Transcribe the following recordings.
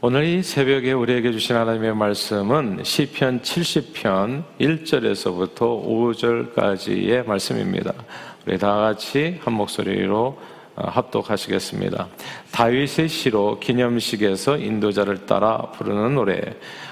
오늘 이 새벽에 우리에게 주신 하나님의 말씀은 시편 70편 1절에서부터 5절까지의 말씀입니다. 우리 다 같이 한 목소리로 어, 합독하시겠습니다. 다윗의 시로 기념식에서 인도자를 따라 부르는 노래.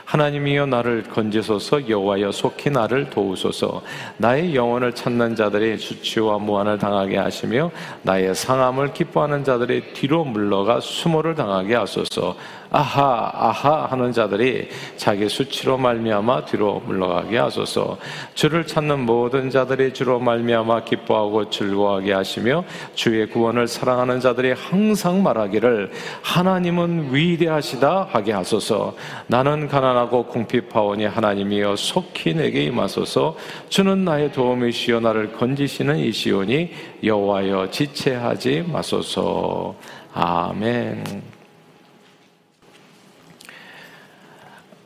하나님이여 나를 건지소서 여호와여 속히 나를 도우소서. 나의 영혼을 찾는 자들이 수치와 무한을 당하게 하시며 나의 상함을 기뻐하는 자들이 뒤로 물러가 수모를 당하게 하소서. 아하 아하 하는 자들이 자기 수치로 말미암아 뒤로 물러가게 하소서. 주를 찾는 모든 자들이 주로 말미암아 기뻐하고 즐거워하게 하시며 주의 구원을 사랑하는 자들이 항상 말하기를 하나님은 위대하시다 하게 하소서. 나는 가난 하고 궁핍하오니 하나님이여 속히 내게 임하소서. 주는 나의 도움이시여 나를 건지시는 이시오니 여호와여 지체하지 마소서. 아멘.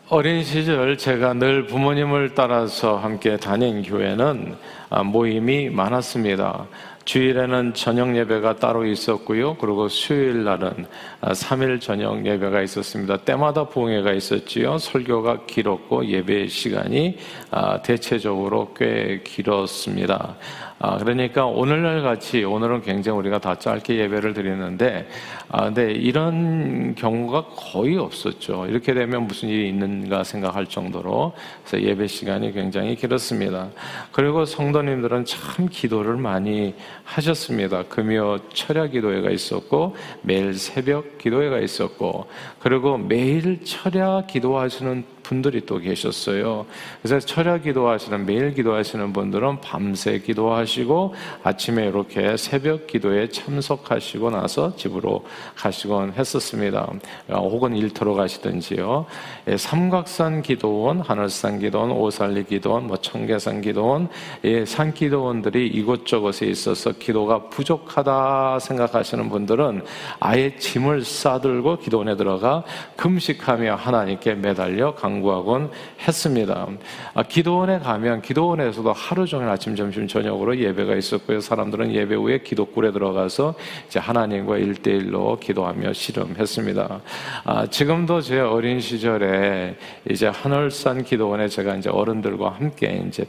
어린 시절 제가 늘 부모님을 따라서 함께 다닌 교회는 아, 모임이 많았습니다. 주일에는 저녁 예배가 따로 있었고요. 그리고 수요일 날은 3일 아, 저녁 예배가 있었습니다. 때마다 부흥회가 있었지요. 설교가 길었고 예배 시간이 아, 대체적으로 꽤 길었습니다. 아, 그러니까 오늘날 같이 오늘은 굉장히 우리가 다 짧게 예배를 드리는데, 아, 근데 이런 경우가 거의 없었죠. 이렇게 되면 무슨 일이 있는가 생각할 정도로 그래서 예배 시간이 굉장히 길었습니다. 그리고 성도님들은 참 기도를 많이 하셨습니다. 금요 철야 기도회가 있었고 매일 새벽 기도회가 있었고 그리고 매일 철야 기도하시는 분들이 또 계셨어요. 그래서 철야 기도하시는 매일 기도하시는 분들은 밤새 기도하시고 아침에 이렇게 새벽 기도에 참석하시고 나서 집으로 가시곤 했었습니다. 혹은 일터로 가시든지요. 예, 삼각산 기도원, 하늘산 기도원, 오살리 기도원, 뭐 청계산 기도원, 예, 산 기도원들이 이곳저곳에 있어서 기도가 부족하다 생각하시는 분들은 아예 짐을 싸들고 기도원에 들어가 금식하며 하나님께 매달려 강 강구하곤 했습니다. 아, 기도원에 가면 기도원에서도 하루 종일 아침, 점심, 저녁으로 예배가 있었고요. 사람들은 예배 후에 기도굴에 들어가서 이제 하나님과 일대일로 기도하며 씨름했습니다. 아, 지금도 제 어린 시절에 이제 하늘산 기도원에 제가 이제 어른들과 함께 이제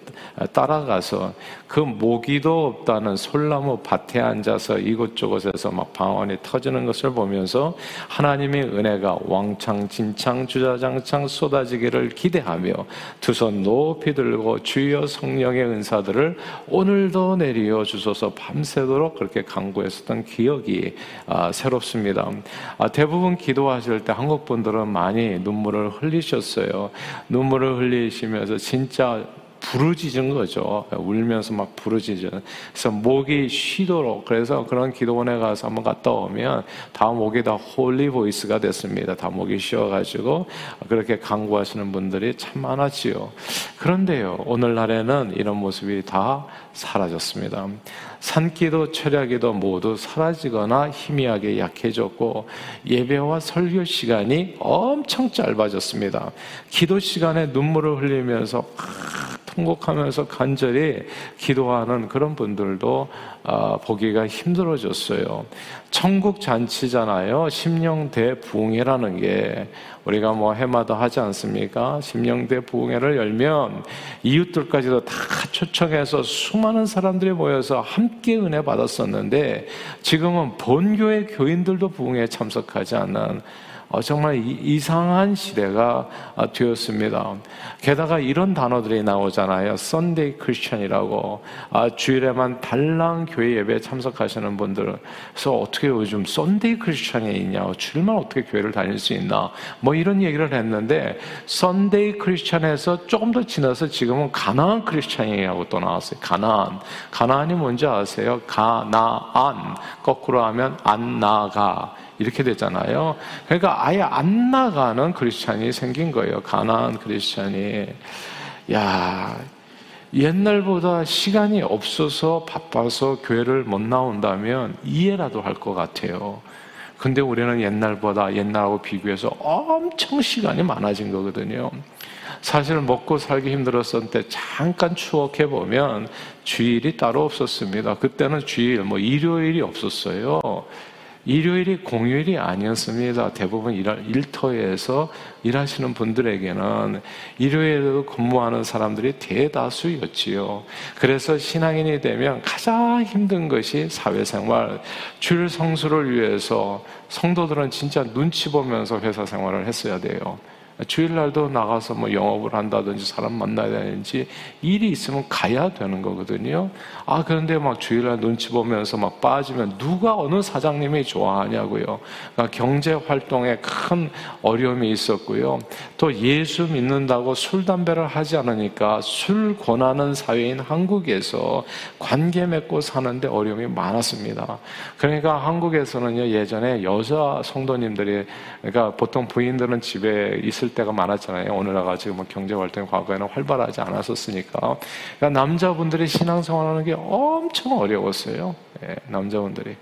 따라가서 그 모기도 없다는 솔나무 밭에 앉아서 이곳저곳에서 막 방언이 터지는 것을 보면서 하나님의 은혜가 왕창, 진창, 주자장창 쏟아지게 되기를 기대하며 두 손 높이 들고 주여 성령의 은사들을 오늘도 내리어 주소서 밤새도록 그렇게 강구했었던 기억이 아, 새롭습니다. 아, 대부분 기도하실 때 한국 분들은 많이 눈물을 흘리셨어요. 눈물을 흘리시면서 진짜 부르짖은 거죠. 울면서 막 부르짖은. 그래서 목이 쉬도록 그래서 그런 기도원에 가서 한번 갔다 오면 다음 목이 다 holy voice가 됐습니다. 다 목이 쉬어가지고 그렇게 간구하시는 분들이 참 많았지요. 그런데요, 오늘날에는 이런 모습이 다 사라졌습니다. 산기도 철야기도 모두 사라지거나 희미하게 약해졌고 예배와 설교 시간이 엄청 짧아졌습니다. 기도 시간에 눈물을 흘리면서 통곡하면서 간절히 기도하는 그런 분들도 아, 보기가 힘들어졌어요. 천국 잔치잖아요. 심령 대 부흥회라는 게 우리가 뭐 해마다 하지 않습니까? 심령대 부흥회를 열면 이웃들까지도 다 초청해서 수많은 사람들이 모여서 함께 은혜 받았었는데 지금은 본교회 교인들도 부흥회에 참석하지 않는 어, 정말 이상한 시대가 어, 되었습니다. 게다가 이런 단어들이 나오잖아요. Sunday Christian이라고 아, 주일에만 달랑 교회 예배에 참석하시는 분들 그래서 어떻게 요즘 Sunday Christian이 있냐 주일만 어떻게 교회를 다닐 수 있나 뭐 이런 얘기를 했는데 Sunday Christian에서 조금 더 지나서 지금은 가나안 크리스천이라고 또 나왔어요. 가나안 가나안이 뭔지 아세요? 가나안 거꾸로 하면 안 나가 이렇게 되잖아요. 그러니까 아예 안 나가는 크리스찬이 생긴 거예요. 가나안 크리스찬이. 야, 옛날보다 시간이 없어서 바빠서 교회를 못 나온다면 이해라도 할 것 같아요. 근데 우리는 옛날보다 옛날하고 비교해서 엄청 시간이 많아진 거거든요. 사실 먹고 살기 힘들었을 때 잠깐 추억해 보면 주일이 따로 없었습니다. 그때는 주일, 뭐 일요일이 없었어요. 일요일이 공휴일이 아니었습니다. 대부분 일, 일터에서 일하시는 분들에게는 일요일에도 근무하는 사람들이 대다수였지요. 그래서 신앙인이 되면 가장 힘든 것이 사회생활, 주일 성수를 위해서 성도들은 진짜 눈치 보면서 회사 생활을 했어야 돼요. 주일날도 나가서 뭐 영업을 한다든지 사람 만나야 되는지 일이 있으면 가야 되는 거거든요. 아, 그런데 막 주일날 눈치 보면서 막 빠지면 누가 어느 사장님이 좋아하냐고요. 그러니까 경제 활동에 큰 어려움이 있었고요. 또 예수 믿는다고 술, 담배를 하지 않으니까 술 권하는 사회인 한국에서 관계 맺고 사는데 어려움이 많았습니다. 그러니까 한국에서는요, 예전에 여자 성도님들이, 그러니까 보통 부인들은 집에 있을 때가 많았잖아요. 오늘날 가 지금 뭐 경제 활동이 과거에는 활발하지 않았었으니까. 그러니까 남자분들이 신앙생활하는 게 엄청 어려웠어요. 예, 남자분들이.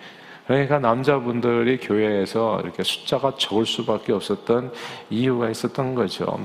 그러니까 남자분들이 교회에서 이렇게 숫자가 적을 수밖에 없었던 이유가 있었던 거죠.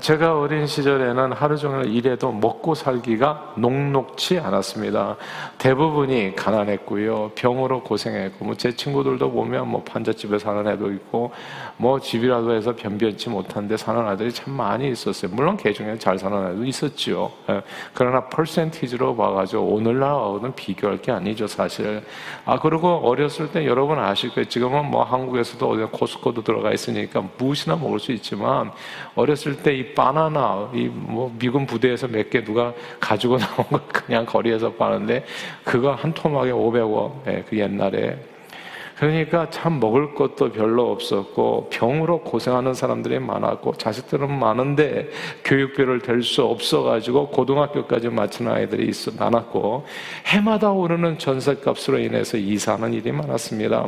제가 어린 시절에는 하루 종일 일해도 먹고 살기가 녹록치 않았습니다. 대부분이 가난했고요. 병으로 고생했고, 뭐 제 친구들도 보면 뭐 판잣집에 사는 애도 있고, 뭐 집이라도 해서 변변치 못한데 사는 아들이 참 많이 있었어요. 물론 개 중에 잘 사는 애도 있었죠. 예. 그러나 퍼센티지로 봐가지고 오늘날하고는 비교할 게 아니죠, 사실. 아, 그리고 어 렸을 때 여러분 아실 거예요. 지금은 뭐 한국에서도 어디 코스코도 들어가 있으니까 무엇이나 먹을 수 있지만 어렸을 때 이 바나나, 이 뭐 미군 부대에서 몇 개 누가 가지고 나온 거 그냥 거리에서 파는데 그거 한 토막에 500원. 예, 그 옛날에. 그러니까 참 먹을 것도 별로 없었고 병으로 고생하는 사람들이 많았고 자식들은 많은데 교육비를 댈 수 없어가지고 고등학교까지 마치는 아이들이 있어 많았고 해마다 오르는 전세값으로 인해서 이사하는 일이 많았습니다.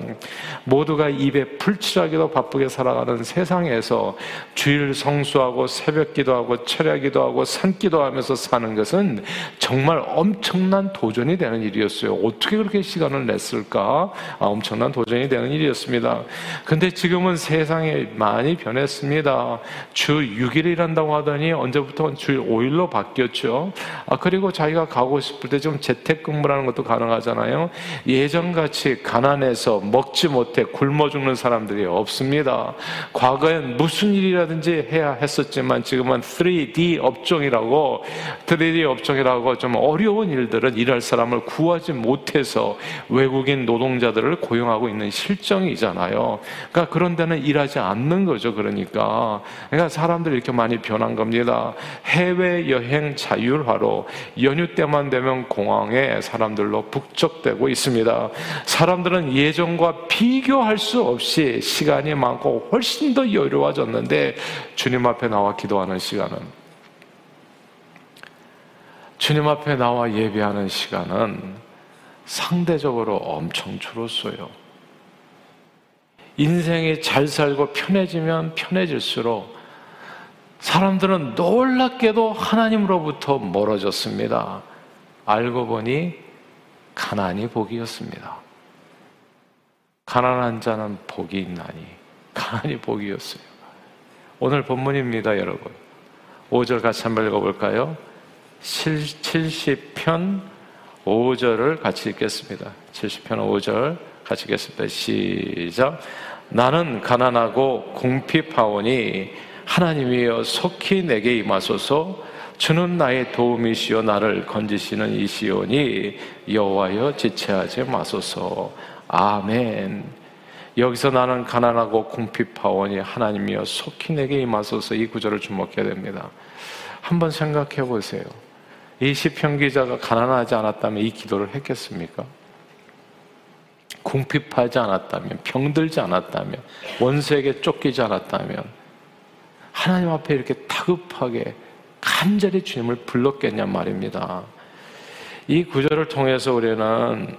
모두가 입에 풀칠하기도 바쁘게 살아가는 세상에서 주일 성수하고 새벽 기도 하고 철야 기도 하고 산기도 하면서 사는 것은 정말 엄청난 도전이 되는 일이었어요. 어떻게 그렇게 시간을 냈을까? 아, 엄청난 도전이 되는 일이었습니다. 근데 지금은 세상이 많이 변했습니다. 주 6일 일한다고 하더니 언제부터 주 5일로 바뀌었죠. 아, 그리고 자기가 가고 싶을 때좀 재택근무라는 것도 가능하잖아요. 예전같이 가난해서 먹지 못해 굶어 죽는 사람들이 없습니다. 과거엔 무슨 일이라든지 해야 했었지만 지금은 3D 업종이라고 3D 업종이라고 좀 어려운 일들은 일할 사람을 구하지 못해서 외국인 노동자들을 고용 있는 실정이잖아요. 그러니까 그런 데는 일하지 않는 거죠. 그러니까. 그러니까 사람들이 이렇게 많이 변한 겁니다. 해외 여행 자율화로 연휴 때만 되면 공항에 사람들로 북적대고 있습니다. 사람들은 예전과 비교할 수 없이 시간이 많고 훨씬 더 여유로워졌는데 주님 앞에 나와 기도하는 시간은 주님 앞에 나와 예배하는 시간은 상대적으로 엄청 줄었어요. 인생이 잘 살고 편해지면 편해질수록 사람들은 놀랍게도 하나님으로부터 멀어졌습니다. 알고 보니 가난이 복이었습니다. 가난한 자는 복이 있나니 가난이 복이었어요. 오늘 본문입니다, 여러분. 5절 같이 한번 읽어볼까요? 70편 5절을 같이 읽겠습니다. 70편 5절 같이 읽겠습니다. 시작. 나는 가난하고 궁핍하오니 하나님이여 속히 내게 임하소서. 주는 나의 도움이시여 나를 건지시는 이시오니 여호와여 지체하지 마소서. 아멘. 여기서 나는 가난하고 궁핍하오니 하나님이여 속히 내게 임하소서. 이 구절을 주목해야 됩니다. 한번 생각해 보세요. 이 시편 기자가 가난하지 않았다면 이 기도를 했겠습니까? 궁핍하지 않았다면, 병들지 않았다면, 원수에게 쫓기지 않았다면, 하나님 앞에 이렇게 다급하게 간절히 주님을 불렀겠냔 말입니다. 이 구절을 통해서 우리는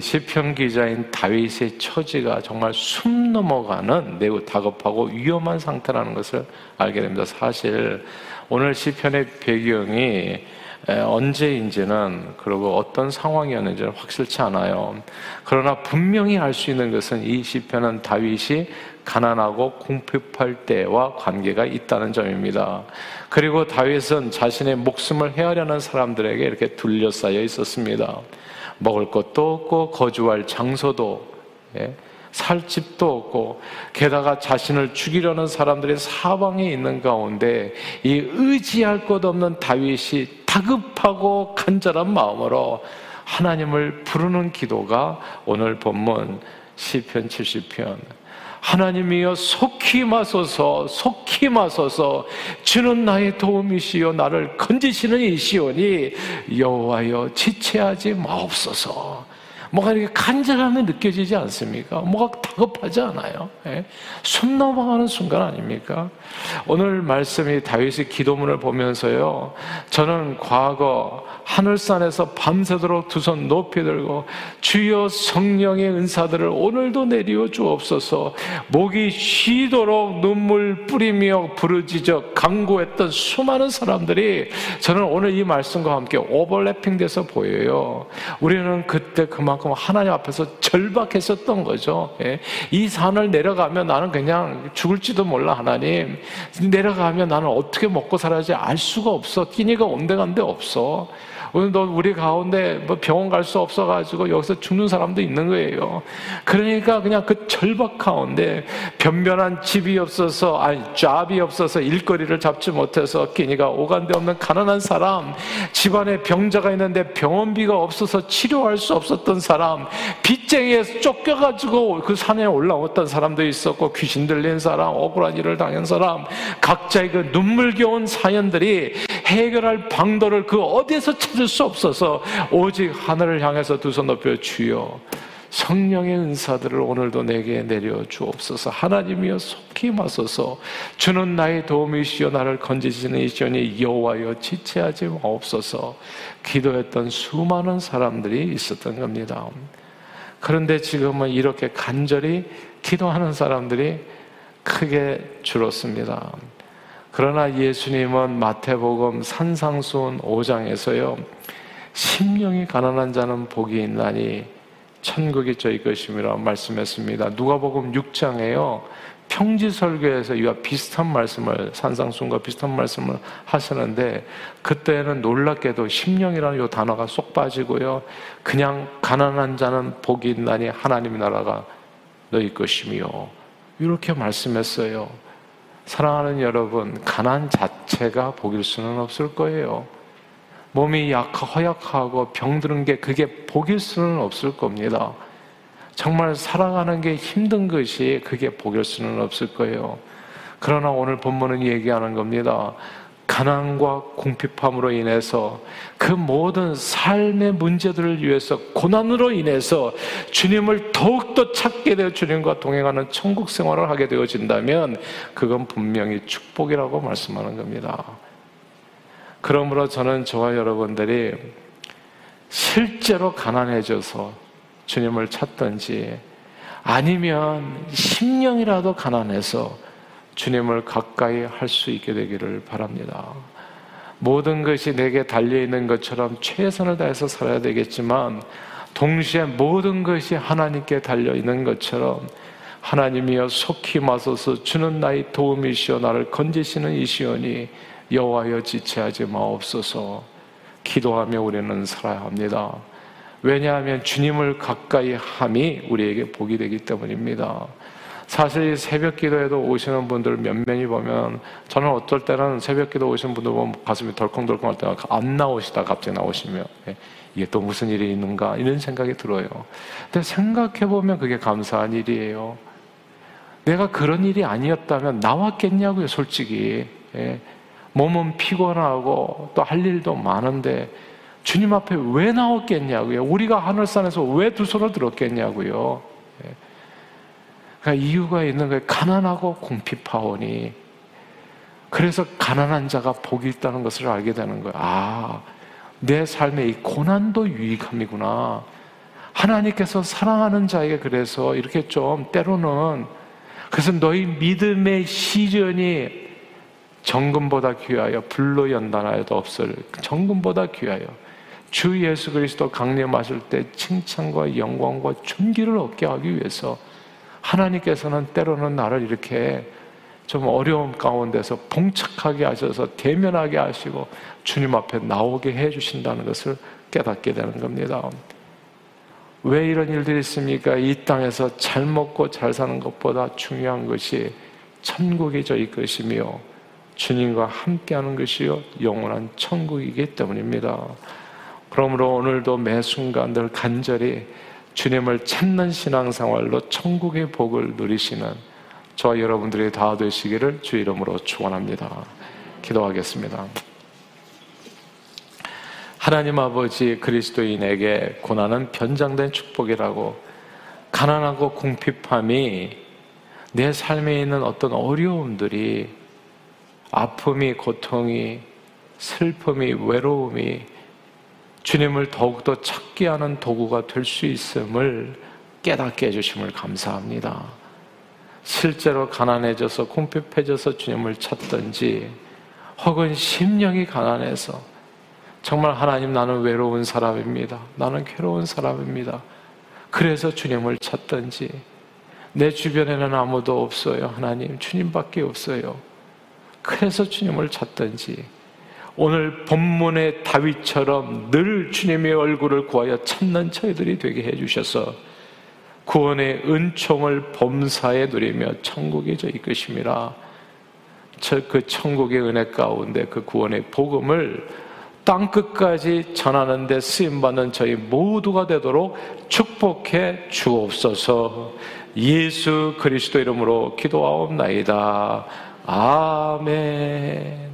시편 기자인 다윗의 처지가 정말 숨 넘어가는 매우 다급하고 위험한 상태라는 것을 알게 됩니다. 사실 오늘 시편의 배경이 언제인지는 그리고 어떤 상황이었는지는 확실치 않아요. 그러나 분명히 알 수 있는 것은 이 시편은 다윗이 가난하고 궁핍할 때와 관계가 있다는 점입니다. 그리고 다윗은 자신의 목숨을 헤아려는 사람들에게 이렇게 둘러싸여 있었습니다. 먹을 것도 없고 거주할 장소도 예, 살 집도 없고 게다가 자신을 죽이려는 사람들이 사방에 있는 가운데 이 의지할 것 없는 다윗이 다급하고 간절한 마음으로 하나님을 부르는 기도가 오늘 본문 시편 70편. 하나님이여 속히 마소서 속히 마소서. 주는 나의 도움이시요 나를 건지시는 이시오니 여호와여 지체하지 마옵소서 뭐가 이렇게 간절함이 느껴지지 않습니까? 뭐가 다급하지 않아요? 예? 숨 넘어가는 순간 아닙니까? 오늘 말씀이 다윗의 기도문을 보면서요, 저는 과거 하늘산에서 밤새도록 두 손 높이 들고 주여 성령의 은사들을 오늘도 내리어 주옵소서 목이 쉬도록 눈물 뿌리며 부르짖어 강구했던 수많은 사람들이 저는 오늘 이 말씀과 함께 오버래핑 돼서 보여요. 우리는 그때 그만큼 하나님 앞에서 절박했었던 거죠. 예. 이 산을 내려가면 나는 그냥 죽을지도 몰라 하나님. 내려가면 나는 어떻게 먹고 살아야지 알 수가 없어. 끼니가 온데간데 없어. 오늘도 우리 가운데 뭐 병원 갈 수 없어가지고 여기서 죽는 사람도 있는 거예요. 그러니까 그냥 그 절박 가운데 변변한 집이 없어서, 아니, 잡이 없어서 일거리를 잡지 못해서 끼니가 오간데 없는 가난한 사람, 집안에 병자가 있는데 병원비가 없어서 치료할 수 없었던 사람, 빚쟁이에서 쫓겨가지고 그 산에 올라왔던 사람도 있었고, 귀신 들린 사람, 억울한 일을 당한 사람, 각자의 그 눈물겨운 사연들이 해결할 방도를 그 어디에서 찾을 수 없어서 오직 하늘을 향해서 두 손 높여 주여 성령의 은사들을 오늘도 내게 내려 주옵소서. 하나님이여 속히 마소서. 주는 나의 도움이시여 나를 건지시는 이시오니 여호와여 지체하지 마옵소서. 기도했던 수많은 사람들이 있었던 겁니다. 그런데 지금은 이렇게 간절히 기도하는 사람들이 크게 줄었습니다 그러나 예수님은 마태복음 산상수훈 5장에서요. 심령이 가난한 자는 복이 있나니 천국이 저희 것임이라 말씀했습니다. 누가복음 6장에요. 평지설교에서 이와 비슷한 말씀을 산상순과 비슷한 말씀을 하시는데 그때는 놀랍게도 심령이라는 이 단어가 쏙 빠지고요. 그냥 가난한 자는 복이 있나니 하나님 나라가 너희 것이며 이렇게 말씀했어요. 사랑하는 여러분, 가난 자체가 복일 수는 없을 거예요. 몸이 약, 허약하고 병드는 게 그게 복일 수는 없을 겁니다. 정말 살아가는 게 힘든 것이 그게 복일 수는 없을 거예요. 그러나 오늘 본문은 얘기하는 겁니다. 가난과 궁핍함으로 인해서 그 모든 삶의 문제들을 위해서 고난으로 인해서 주님을 더욱더 찾게 되어 주님과 동행하는 천국 생활을 하게 되어진다면 그건 분명히 축복이라고 말씀하는 겁니다. 그러므로 저는 저와 여러분들이 실제로 가난해져서 주님을 찾든지 아니면 심령이라도 가난해서 주님을 가까이 할 수 있게 되기를 바랍니다. 모든 것이 내게 달려있는 것처럼 최선을 다해서 살아야 되겠지만, 동시에 모든 것이 하나님께 달려있는 것처럼, 하나님이여 속히 마소서 주는 나의 도움이시오 나를 건지시는 이시오니 여호와여 지체하지 마옵소서 기도하며 우리는 살아야 합니다. 왜냐하면 주님을 가까이 함이 우리에게 복이 되기 때문입니다. 사실 새벽 기도에도 오시는 분들 몇몇이 보면 저는 어떨 때는 새벽 기도 오시는 분들 보면 가슴이 덜컹덜컹 할 때가 안 나오시다 갑자기 나오시면 예, 이게 또 무슨 일이 있는가 이런 생각이 들어요. 근데 생각해 보면 그게 감사한 일이에요. 내가 그런 일이 아니었다면 나왔겠냐고요, 솔직히. 예. 몸은 피곤하고 또 할 일도 많은데 주님 앞에 왜 나왔겠냐고요. 우리가 하늘산에서 왜 두 손을 들었겠냐고요. 예. 그러니까 이유가 있는 거예요. 가난하고 공핍하오니. 그래서 가난한 자가 복이 있다는 것을 알게 되는 거예요. 아, 내 삶의 이 고난도 유익함이구나. 하나님께서 사랑하는 자에게 그래서 이렇게 좀 때로는 그래서 너희 믿음의 시련이 정금보다 귀하여 불로 연단하여도 없을 정금보다 귀하여 주 예수 그리스도 강림하실 때 칭찬과 영광과 존귀를 얻게 하기 위해서 하나님께서는 때로는 나를 이렇게 좀 어려움 가운데서 봉착하게 하셔서 대면하게 하시고 주님 앞에 나오게 해 주신다는 것을 깨닫게 되는 겁니다. 왜 이런 일들이 있습니까? 이 땅에서 잘 먹고 잘 사는 것보다 중요한 것이 천국이 저희 것이며 주님과 함께하는 것이요 영원한 천국이기 때문입니다. 그러므로 오늘도 매 순간 늘 간절히 주님을 찾는 신앙생활로 천국의 복을 누리시는 저와 여러분들이 다 되시기를 주 이름으로 축원합니다. 기도하겠습니다. 하나님 아버지 그리스도인에게 고난은 변장된 축복이라고 가난하고 궁핍함이 내 삶에 있는 어떤 어려움들이 아픔이 고통이 슬픔이 외로움이 주님을 더욱더 찾게 하는 도구가 될 수 있음을 깨닫게 해주심을 감사합니다. 실제로 가난해져서 궁핍해져서 주님을 찾든지 혹은 심령이 가난해서 정말 하나님 나는 외로운 사람입니다. 나는 괴로운 사람입니다. 그래서 주님을 찾든지 내 주변에는 아무도 없어요. 하나님 주님밖에 없어요. 그래서 주님을 찾든지 오늘 본문의 다윗처럼 늘 주님의 얼굴을 구하여 찾는 저희들이 되게 해주셔서 구원의 은총을 범사에 누리며 천국에 저 이끄심이라 그 천국의 은혜 가운데 그 구원의 복음을 땅 끝까지 전하는 데 쓰임 받는 저희 모두가 되도록 축복해 주옵소서 예수 그리스도 이름으로 기도하옵나이다. 아멘.